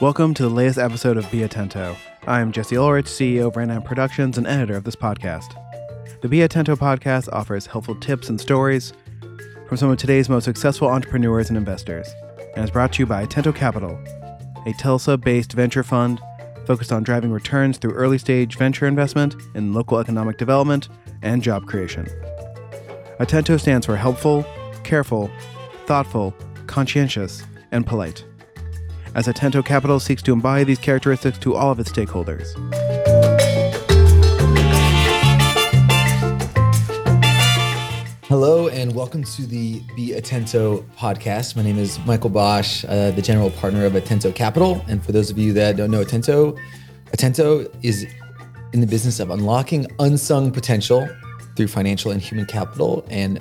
Welcome to the latest episode of Be Atento. I'm Jesse Ulrich, CEO of Random Productions and editor of this podcast. The Be Atento podcast offers helpful tips and stories from some of today's most successful entrepreneurs and investors, and is brought to you by Atento Capital, a Tulsa based venture fund focused on driving returns through early stage venture investment in local economic development and job creation. Atento stands for helpful, careful, thoughtful, conscientious, and polite. As Atento Capital seeks to embody these characteristics to all of its stakeholders. Hello and welcome to the Be Atento podcast. My name is Michael Basch, uh, the general partner of Atento Capital. And for those of you that don't know Atento, Atento is in the business of unlocking unsung potential through financial and human capital and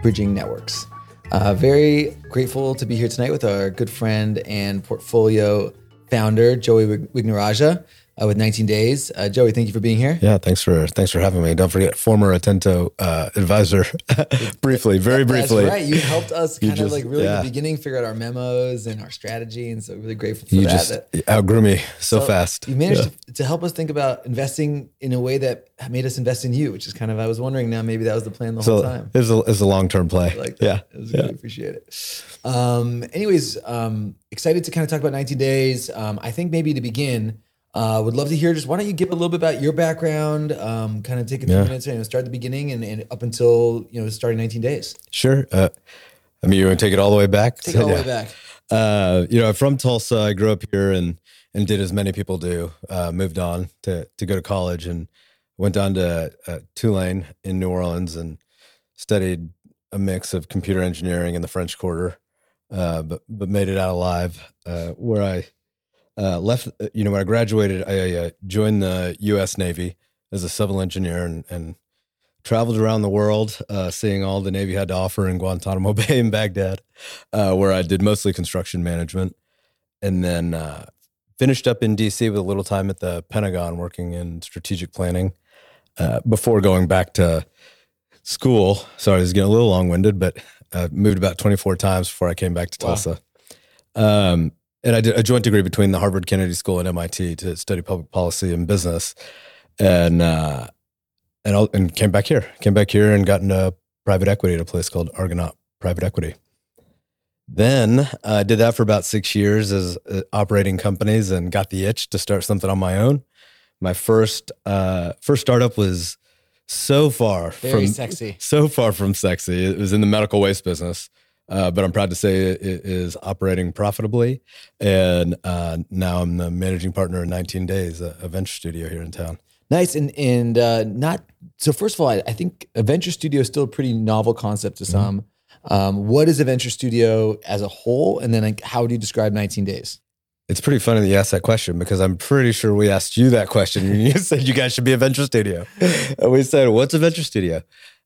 bridging networks. Uh, very grateful to be here tonight with our good friend and portfolio founder, Joey Wignarajah uh, with 19 Days. Uh, Joey, thank you for being here. Yeah, thanks for thanks for having me. Don't forget, former Atento uh, advisor, briefly, very briefly. That's right. You helped us kind just, of like really yeah. in the beginning figure out our memos and our strategy, and so really grateful for that. you that. just outgrew me so, so fast. You managed yeah. to, to, help us think about investing in a way that made us invest in you, which is kind of I was wondering now maybe that was the plan the so whole time. It was a, it was a long term play. like that. Yeah, it was yeah. really appreciate it. Um, anyways, um, excited to kind of talk about 19 Days. Um, I think maybe to begin. Uh, would love to hear just why don't you give a little bit about your background, um, kind of take a few yeah. minutes and you know, start at the beginning and, and, up until you know starting 19 days. Sure. Uh, I mean, you want to take it all the way back? Take it all the way back. Uh, you know, I'm from Tulsa. I grew up here and and did as many people do. Uh, moved on to to go to college and went down to uh, Tulane in New Orleans and studied a mix of computer engineering in the French Quarter, uh, but but made it out alive. where I uh, left, uh, you know, when I graduated, I uh, joined the U.S. Navy as a civil engineer and, and traveled around the world, uh, seeing all the Navy had to offer in Guantanamo Bay and Baghdad, uh, where I did mostly construction management, and then uh, finished up in D.C. with a little time at the Pentagon working in strategic planning before going back to school. Sorry, this is getting a little long winded, but I moved about 24 times before I came back to Tulsa. Um, and I did a joint degree between the Harvard Kennedy School and MIT to study public policy and business, and uh, and I'll, and came back here, came back here and got into private equity at a place called Argonaut Private Equity. Then I uh, did that for about six years as uh, operating companies and got the itch to start something on my own. My first uh, first startup was so far Very from sexy, so far from sexy. It was in the medical waste business. Uh, but I'm proud to say it is operating profitably. And uh, now I'm the managing partner in 19 Days, a, a venture studio here in town. Nice. And and uh, not so. First of all, I, I, think a venture studio is still a pretty novel concept to mm-hmm. some. Mm-hmm. Um, what is a venture studio as a whole? And then like, how do you describe 19 Days? It's pretty funny that you asked that question because I'm pretty sure we asked you that question and you said you guys should be a venture studio. and we said, What's a venture studio?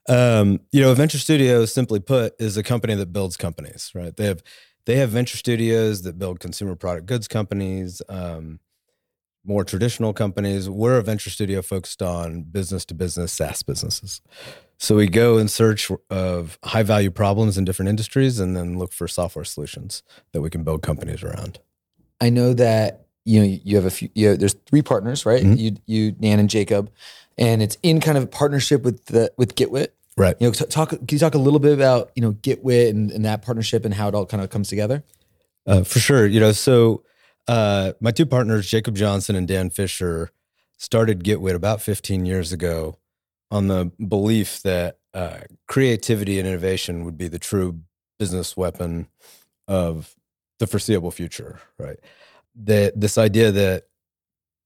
Um, you know, Venture Studios, simply put, is a company that builds companies, right? They have they have venture studios that build consumer product goods companies, um, more traditional companies. We're a venture studio focused on business to business SaaS businesses. So we go in search of high value problems in different industries, and then look for software solutions that we can build companies around. I know that you know you have a few. You know, there's three partners, right? Mm-hmm. You, you, Dan, and Jacob, and it's in kind of partnership with the with GitWit. Right. You know, talk. Can you talk a little bit about you know GitWit and, and that partnership and how it all kind of comes together? Uh, for sure. You know, so uh, my two partners, Jacob Johnson and Dan Fisher, started GitWit about 15 years ago on the belief that uh, creativity and innovation would be the true business weapon of the foreseeable future. Right. That this idea that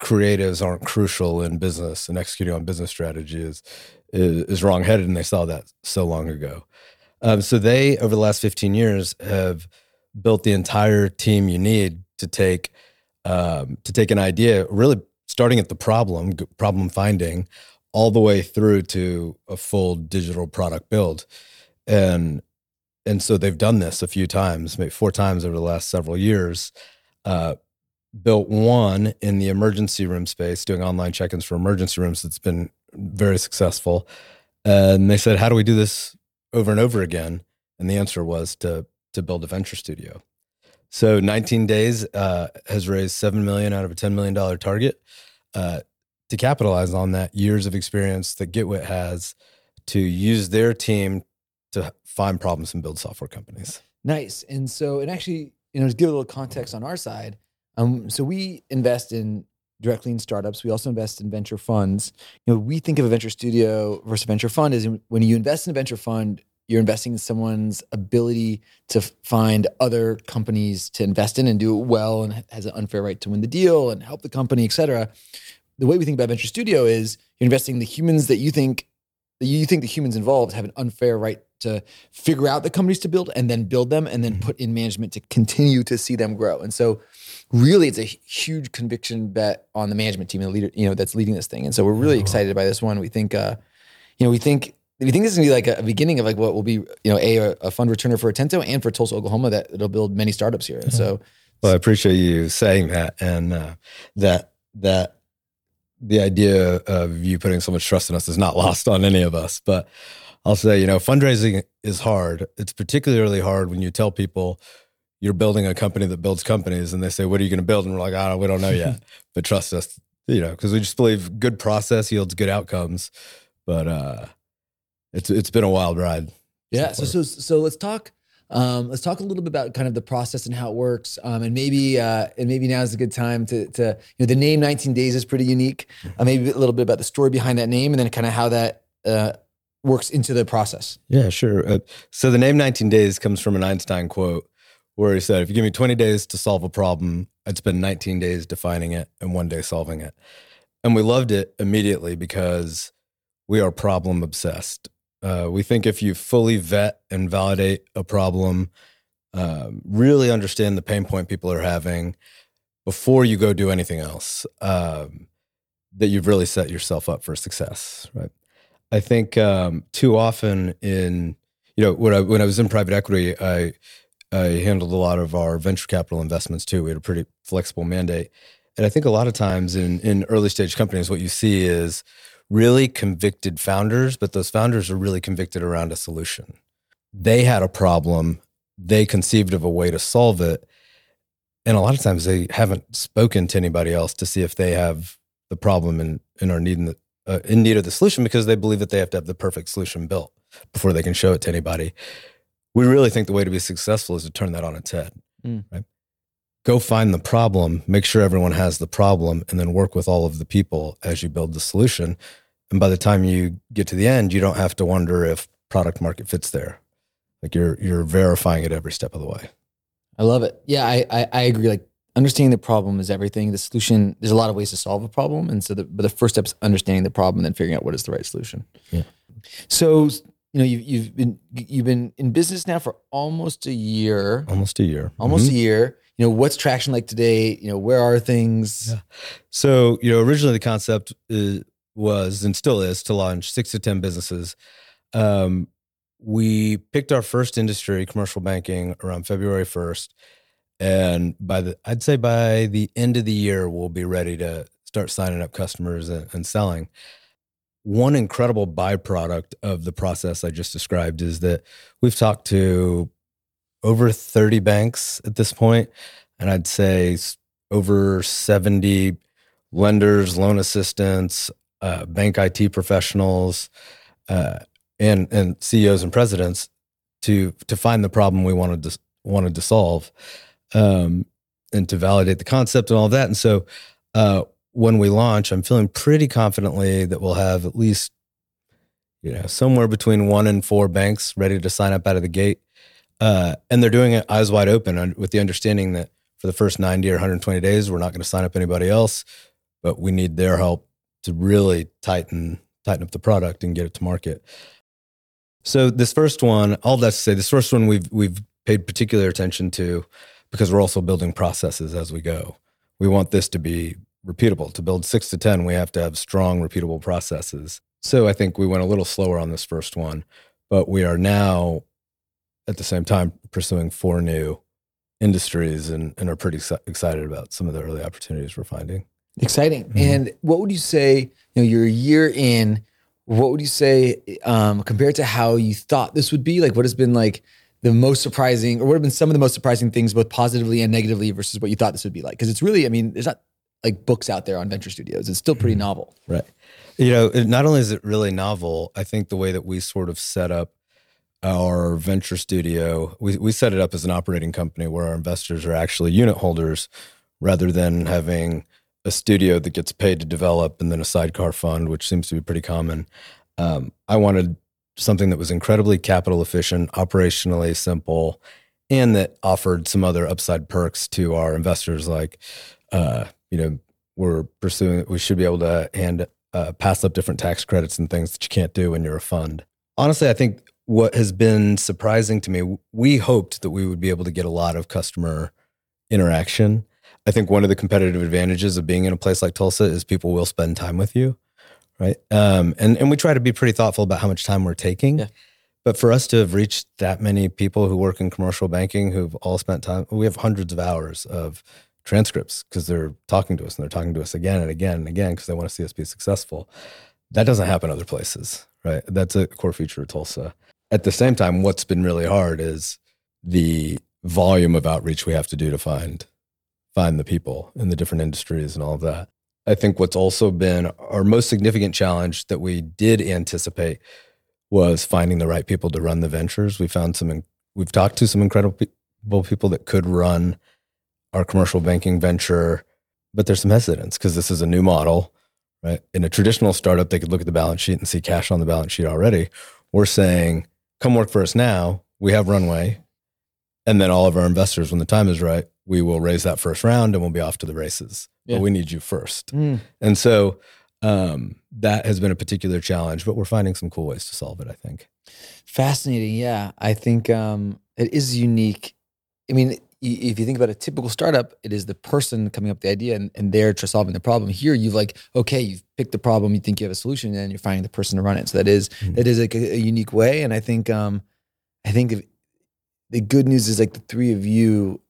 creatives aren't crucial in business and executing on business strategy is is, is wrongheaded, and they saw that so long ago. Um, so they, over the last 15 years, have built the entire team you need to take um, to take an idea, really starting at the problem, problem finding, all the way through to a full digital product build, and and so they've done this a few times, maybe four times over the last several years. Uh, built one in the emergency room space, doing online check-ins for emergency rooms. That's been very successful. And they said, "How do we do this over and over again?" And the answer was to to build a venture studio. So 19 days uh, has raised seven million out of a 10 million dollar target. Uh, to capitalize on that years of experience that GitWit has to use their team to find problems and build software companies. Nice. And so, and actually, you know, to give a little context on our side, um, so we invest in directly in startups. We also invest in venture funds. You know, we think of a venture studio versus a venture fund is when you invest in a venture fund, you're investing in someone's ability to find other companies to invest in and do it well and has an unfair right to win the deal and help the company, et cetera. The way we think about venture studio is you're investing in the humans that you think that you think the humans involved have an unfair right to figure out the companies to build and then build them and then mm-hmm. put in management to continue to see them grow. And so really it's a huge conviction bet on the management team and the leader, you know, that's leading this thing. And so we're really oh. excited by this one. We think uh, you know, we think we think this is gonna be like a, beginning of like what will be, you know, a a fund returner for Atento and for Tulsa, Oklahoma that it'll build many startups here. And so well, I appreciate you saying that and uh, that that the idea of you putting so much trust in us is not lost on any of us. But I'll say, you know, fundraising is hard. It's particularly hard when you tell people you're building a company that builds companies and they say, What are you going to build? And we're like, Oh, we don't know yet. but trust us, you know, because we just believe good process yields good outcomes. But uh it's it's been a wild ride. Yeah. So so so let's talk um, let's talk a little bit about kind of the process and how it works, um, and maybe uh, and maybe now is a good time to to you know the name 19 Days is pretty unique. Uh, maybe a little bit about the story behind that name, and then kind of how that uh, works into the process. Yeah, sure. Uh, so the name 19 Days comes from an Einstein quote where he said, "If you give me 20 days to solve a problem, I'd spend 19 days defining it and one day solving it." And we loved it immediately because we are problem obsessed. Uh, we think if you fully vet and validate a problem, um, really understand the pain point people are having before you go do anything else, um, that you've really set yourself up for success, right? I think um, too often in you know when I when I was in private equity, I I handled a lot of our venture capital investments too. We had a pretty flexible mandate, and I think a lot of times in in early stage companies, what you see is really convicted founders, but those founders are really convicted around a solution. They had a problem, they conceived of a way to solve it. And a lot of times they haven't spoken to anybody else to see if they have the problem and, and are needing the, uh, in need of the solution because they believe that they have to have the perfect solution built before they can show it to anybody. We really think the way to be successful is to turn that on its head, mm. right? Go find the problem, make sure everyone has the problem, and then work with all of the people as you build the solution and by the time you get to the end, you don't have to wonder if product market fits there. Like you're you're verifying it every step of the way. I love it. Yeah, I I, I agree. Like understanding the problem is everything. The solution, there's a lot of ways to solve a problem, and so the but the first step is understanding the problem and then figuring out what is the right solution. Yeah. So you know you've you've been you've been in business now for almost a year. Almost a year. Almost mm-hmm. a year. You know what's traction like today? You know where are things? Yeah. So you know originally the concept is, was and still is to launch six to 10 businesses. Um, we picked our first industry, commercial banking, around February 1st. And by the, I'd say by the end of the year, we'll be ready to start signing up customers and, and selling. One incredible byproduct of the process I just described is that we've talked to over 30 banks at this point, and I'd say over 70 lenders, loan assistants, uh, bank IT professionals, uh, and and CEOs and presidents to to find the problem we wanted to wanted to solve, um, and to validate the concept and all of that. And so, uh, when we launch, I'm feeling pretty confidently that we'll have at least you know somewhere between one and four banks ready to sign up out of the gate, uh, and they're doing it eyes wide open with the understanding that for the first 90 or 120 days, we're not going to sign up anybody else, but we need their help to really tighten tighten up the product and get it to market. So this first one, all that to say, this first one we've we've paid particular attention to because we're also building processes as we go. We want this to be repeatable. To build six to ten, we have to have strong, repeatable processes. So I think we went a little slower on this first one, but we are now at the same time pursuing four new industries and, and are pretty excited about some of the early opportunities we're finding. Exciting. Mm-hmm. And what would you say, you know, you're a year in, what would you say um, compared to how you thought this would be? Like what has been like the most surprising, or what have been some of the most surprising things, both positively and negatively, versus what you thought this would be like? Because it's really, I mean, there's not like books out there on venture studios. It's still pretty novel. Right. You know, not only is it really novel, I think the way that we sort of set up our venture studio, we, we set it up as an operating company where our investors are actually unit holders rather than having a studio that gets paid to develop and then a sidecar fund, which seems to be pretty common. Um, I wanted something that was incredibly capital efficient, operationally simple, and that offered some other upside perks to our investors, like, uh, you know, we're pursuing, we should be able to hand, uh, pass up different tax credits and things that you can't do when you're a fund. Honestly, I think what has been surprising to me, we hoped that we would be able to get a lot of customer interaction. I think one of the competitive advantages of being in a place like Tulsa is people will spend time with you, right? Um, and and we try to be pretty thoughtful about how much time we're taking. Yeah. But for us to have reached that many people who work in commercial banking who've all spent time, we have hundreds of hours of transcripts because they're talking to us and they're talking to us again and again and again because they want to see us be successful. That doesn't happen other places, right? That's a core feature of Tulsa. At the same time, what's been really hard is the volume of outreach we have to do to find find the people in the different industries and all of that. I think what's also been our most significant challenge that we did anticipate was finding the right people to run the ventures. We found some we've talked to some incredible people that could run our commercial banking venture, but there's some hesitance because this is a new model, right? In a traditional startup, they could look at the balance sheet and see cash on the balance sheet already. We're saying, come work for us now. We have runway. And then all of our investors, when the time is right, we will raise that first round and we'll be off to the races. Yeah. But we need you first. Mm. And so um, that has been a particular challenge, but we're finding some cool ways to solve it, I think. Fascinating. Yeah. I think um, it is unique. I mean, if you think about a typical startup, it is the person coming up with the idea and, and they're solving the problem. Here, you've like, okay, you've picked the problem, you think you have a solution, and you're finding the person to run it. So that is, mm-hmm. that is like a, a, unique way. And I think um, I think the good news is like the three of you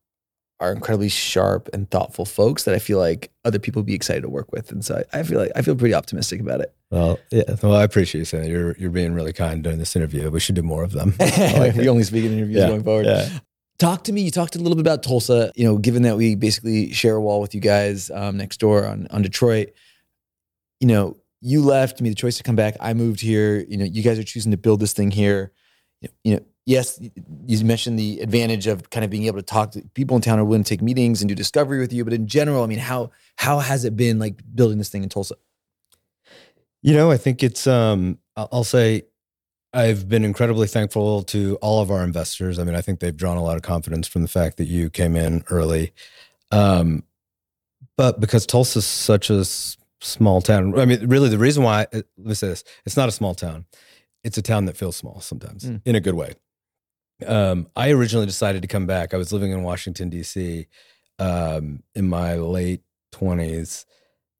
are incredibly sharp and thoughtful folks that I feel like other people would be excited to work with. And so I, I feel like I feel pretty optimistic about it. Well, yeah. Well, I appreciate you saying that. You're you're being really kind during this interview. We should do more of them. like we only speak in interviews yeah, going forward. Yeah. Talk to me. You talked a little bit about Tulsa. You know, given that we basically share a wall with you guys um, next door on on Detroit. You know, you left, me the choice to come back. I moved here. You know, you guys are choosing to build this thing here. You know, yes, you mentioned the advantage of kind of being able to talk to people in town are willing to take meetings and do discovery with you. But in general, I mean, how how has it been like building this thing in Tulsa? You know, I think it's um I'll say I've been incredibly thankful to all of our investors. I mean, I think they've drawn a lot of confidence from the fact that you came in early. Um, but because Tulsa's such a s- small town, I mean, really the reason why, let me say this, it's not a small town. It's a town that feels small sometimes mm. in a good way um, I originally decided to come back. I was living in Washington D.C. Um, in my late twenties,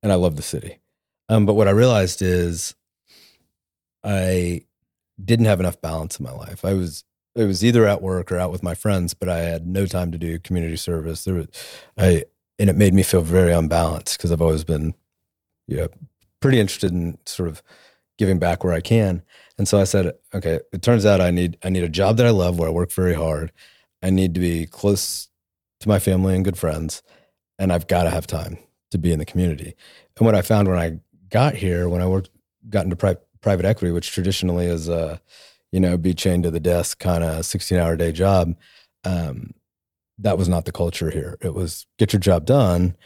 and I love the city. Um, but what I realized is, I didn't have enough balance in my life. I was it was either at work or out with my friends, but I had no time to do community service. There was, I and it made me feel very unbalanced because I've always been, you know, pretty interested in sort of giving back where I can. And so I said, okay, it turns out I need I need a job that I love where I work very hard. I need to be close to my family and good friends, and I've got to have time to be in the community. And what I found when I got here, when I worked got into pri- private equity, which traditionally is a you know be chained to the desk kind of 16 hour day job, um, that was not the culture here. It was get your job done,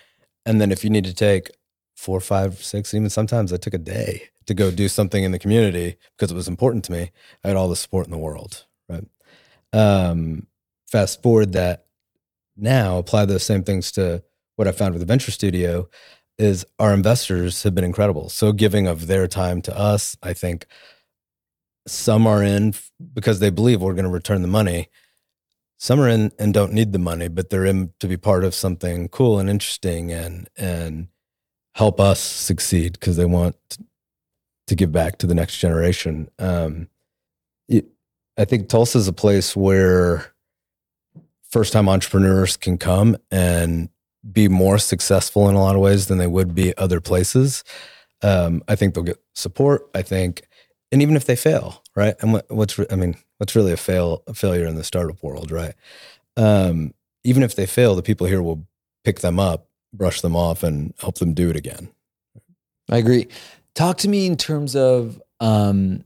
and then if you need to take four, five, six, even sometimes I took a day to go do something in the community because it was important to me. I had all the support in the world, right? Um, fast forward that now, apply those same things to what I found with the venture studio is our investors have been incredible. So giving of their time to us. I think some are in because they believe we're going to return the money. Some are in and don't need the money, but they're in to be part of something cool and interesting and and help us succeed because they want to give back to the next generation. Um, it, I think Tulsa is a place where first time entrepreneurs can come and be more successful in a lot of ways than they would be other places. Um, I think they'll get support. I think, and even if they fail, right? And what, what's, I mean, What's really a fail a failure in the startup world, right? Um, even if they fail, the people here will pick them up, brush them off, and help them do it again. I agree. Talk to me in terms of um,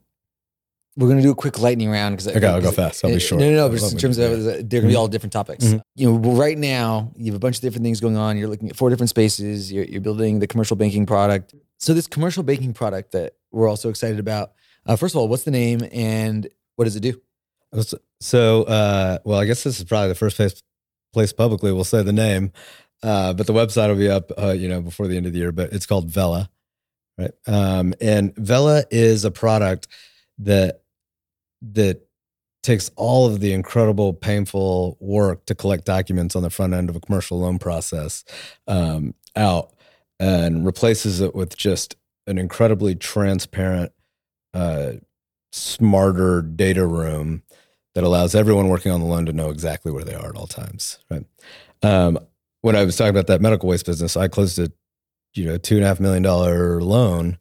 we're going to do a quick lightning round because Okay, I'll go fast. I'll be short. No, no, no. But just in terms of do they're going to be Mhm. all different topics. Mhm. You know, well, right now you have a bunch of different things going on. You're looking at four different spaces. You're, you're building the commercial banking product. So this commercial banking product that we're also excited about. Uh, first of all, what's the name and what does it do? So, uh, well, I guess this is probably the first place, place publicly we'll say the name, uh, but the website will be up, uh, you know, before the end of the year. But it's called Vela, right? Um, and Vela is a product that that takes all of the incredible, painful work to collect documents on the front end of a commercial loan process um, out and replaces it with just an incredibly transparent, uh, smarter data room that allows everyone working on the loan to know exactly where they are at all times. Right. Um, when I was talking about that medical waste business, I closed a you know two and a half million dollar loan.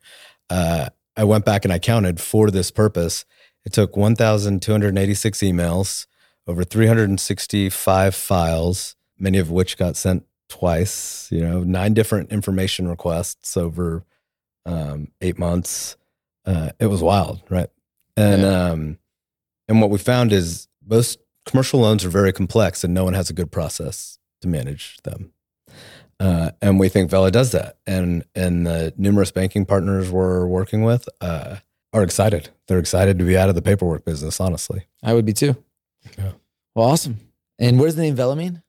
Uh, I went back and I counted for this purpose. It took 1,286 emails, over 365 files, many of which got sent twice. You know, nine different information requests over um, eight months. Uh, it was wild, right? And Yeah. um, and what we found is most commercial loans are very complex, and no one has a good process to manage them. Uh, and we think Vela does that, and and the numerous banking partners we're working with uh, are excited. They're excited to be out of the paperwork business. Honestly, I would be too. Yeah. Well, awesome. And what does the name Vela mean?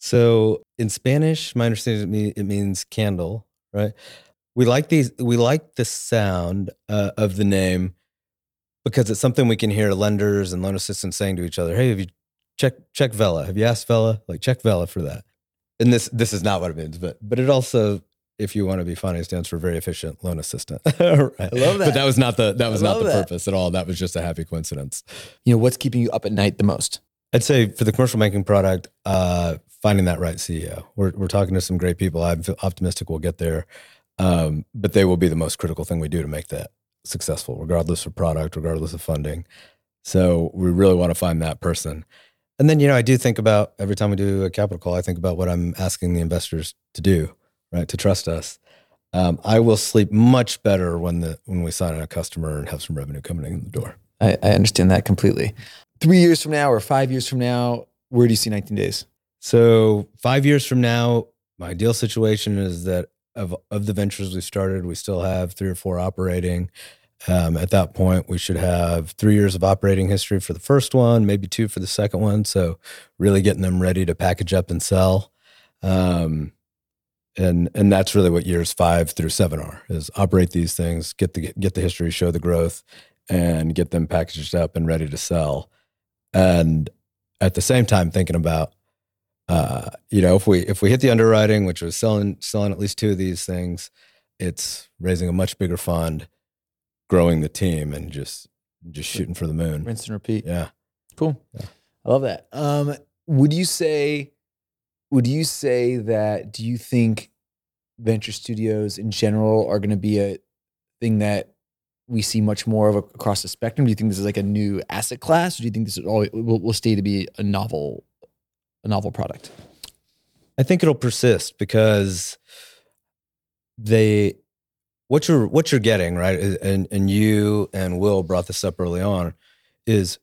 So in Spanish, my understanding it, mean, it means candle, right? We like these. We like the sound uh, of the name because it's something we can hear lenders and loan assistants saying to each other. Hey, have you check check Vela? Have you asked Vela? Like check Vela for that. And this this is not what it means, but but it also, if you want to be funny, stands for very efficient loan assistant. right. I love that. But that was not the that was not the that. purpose at all. That was just a happy coincidence. You know, what's keeping you up at night the most? I'd say for the commercial banking product, uh, finding that right CEO. We're we're talking to some great people. I'm optimistic we'll get there, um, but they will be the most critical thing we do to make that successful, regardless of product, regardless of funding. So we really want to find that person. And then you know, I do think about every time we do a capital call, I think about what I'm asking the investors to do, right? To trust us. Um, I will sleep much better when the when we sign on a customer and have some revenue coming in the door. I, I understand that completely. Three years from now or five years from now, where do you see 19 days? So five years from now, my ideal situation is that of of the ventures we started, we still have three or four operating. Um, at that point, we should have three years of operating history for the first one, maybe two for the second one. So really getting them ready to package up and sell. Um, and and that's really what years five through seven are: is operate these things, get the get the history, show the growth, and get them packaged up and ready to sell. And at the same time, thinking about uh, you know, if we if we hit the underwriting, which was selling selling at least two of these things, it's raising a much bigger fund, growing the team, and just just shooting for the moon. Rinse and repeat. Yeah. Cool. Yeah. I love that. Um, would you say, would you say that, do you think venture studios in general are going to be a thing that we see much more of across the spectrum? Do you think this is like a new asset class? Or do you think this is will, will stay to be a novel, a novel product? I think it'll persist because they what you're what you're getting right and and you and Will brought this up early on is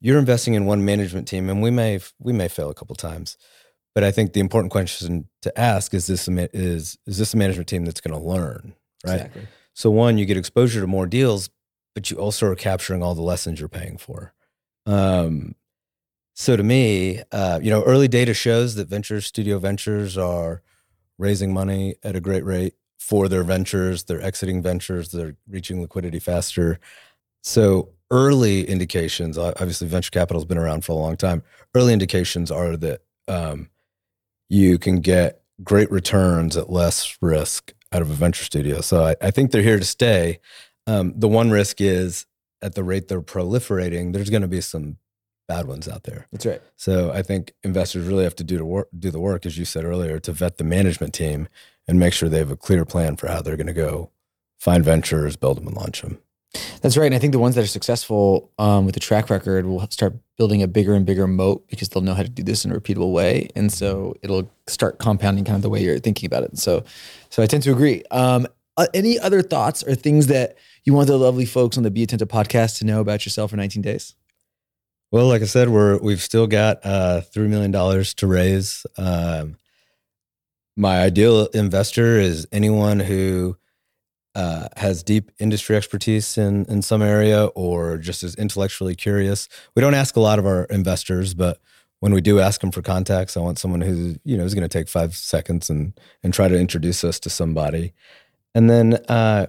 you're investing in one management team and we may we may fail a couple times but I think the important question to ask is this a, is is this a management team that's going to learn right Exactly. so one you get exposure to more deals but you also are capturing all the lessons you're paying for um so to me, uh, you know, early data shows that venture studio ventures are raising money at a great rate for their ventures. They're exiting ventures. They're reaching liquidity faster. So early indications, obviously, venture capital has been around for a long time. Early indications are that um, you can get great returns at less risk out of a venture studio. So I, I think they're here to stay. Um, the one risk is at the rate they're proliferating, there's going to be some bad ones out there. That's right. So I think investors really have to do to work, do the work, as you said earlier, to vet the management team and make sure they have a clear plan for how they're going to go find ventures, build them, and launch them. That's right. And I think the ones that are successful um, with the track record will start building a bigger and bigger moat because they'll know how to do this in a repeatable way. And so it'll start compounding kind of the way you're thinking about it. So, so I tend to agree. Um, uh, any other thoughts or things that you want the lovely folks on the Be Atento podcast to know about yourself for 19 days? Well, like I said, we're we've still got uh, three million dollars to raise. Um, my ideal investor is anyone who uh, has deep industry expertise in in some area or just is intellectually curious. We don't ask a lot of our investors, but when we do ask them for contacts, I want someone who you know is going to take five seconds and and try to introduce us to somebody. And then, uh,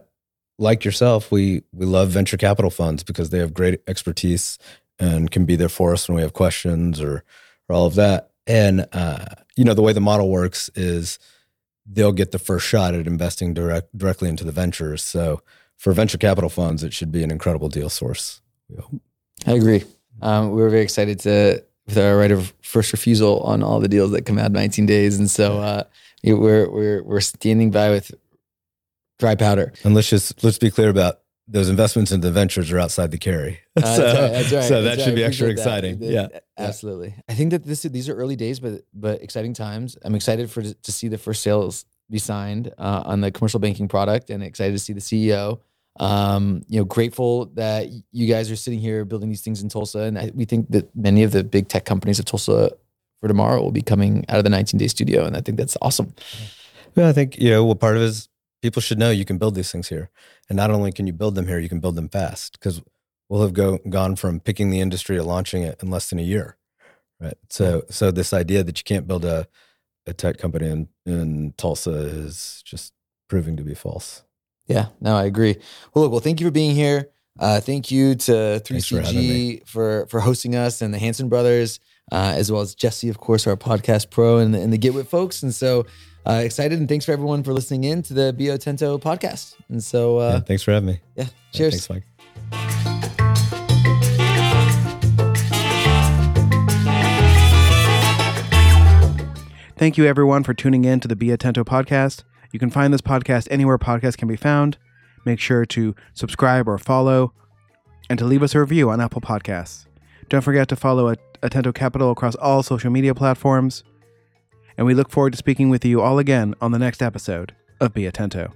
like yourself, we we love venture capital funds because they have great expertise and can be there for us when we have questions or or all of that. And uh, you know, the way the model works is they'll get the first shot at investing direct directly into the ventures. So for venture capital funds, it should be an incredible deal source. I agree. Um, we were very excited to with our right of first refusal on all the deals that come out in 19 days, and so uh, we're we're we're standing by with dry powder. And let's just let's be clear about those investments into ventures are outside the carry. Uh, so, that's right, that's right, so that should be extra that. exciting. Th- Yeah. absolutely. I think that this these are early days, but but exciting times. I'm excited for to see the first sales be signed uh, on the commercial banking product, and excited to see the CEO. Um, you know, grateful that you guys are sitting here building these things in Tulsa, and I, we think that many of the big tech companies of Tulsa for tomorrow will be coming out of the 19 day studio, and I think that's awesome. Well, I think you know well part of it is people should know you can build these things here, and not only can you build them here, you can build them fast because we'll have go, gone from picking the industry to launching it in less than a year, right? So so this idea that you can't build a a tech company in in Tulsa is just proving to be false. Yeah, no, I agree. Well, look, well, thank you for being here. Uh, thank you to Thanks for having 3CG for, for hosting us and the Hanson brothers, uh, as well as Jesse, of course, our podcast pro and the, and the GitWit folks. And so uh, excited and thanks for everyone for listening in to the Be Atento podcast. And so, yeah, uh, thanks for having me. yeah, Yeah, cheers. thanks, Mike. Thank you, everyone, for tuning in to the Be Atento podcast. You can find this podcast anywhere podcasts can be found. Make sure to subscribe or follow and to leave us a review on Apple Podcasts. Don't forget to follow At- Atento Capital across all social media platforms. And we look forward to speaking with you all again on the next episode of Be Atento.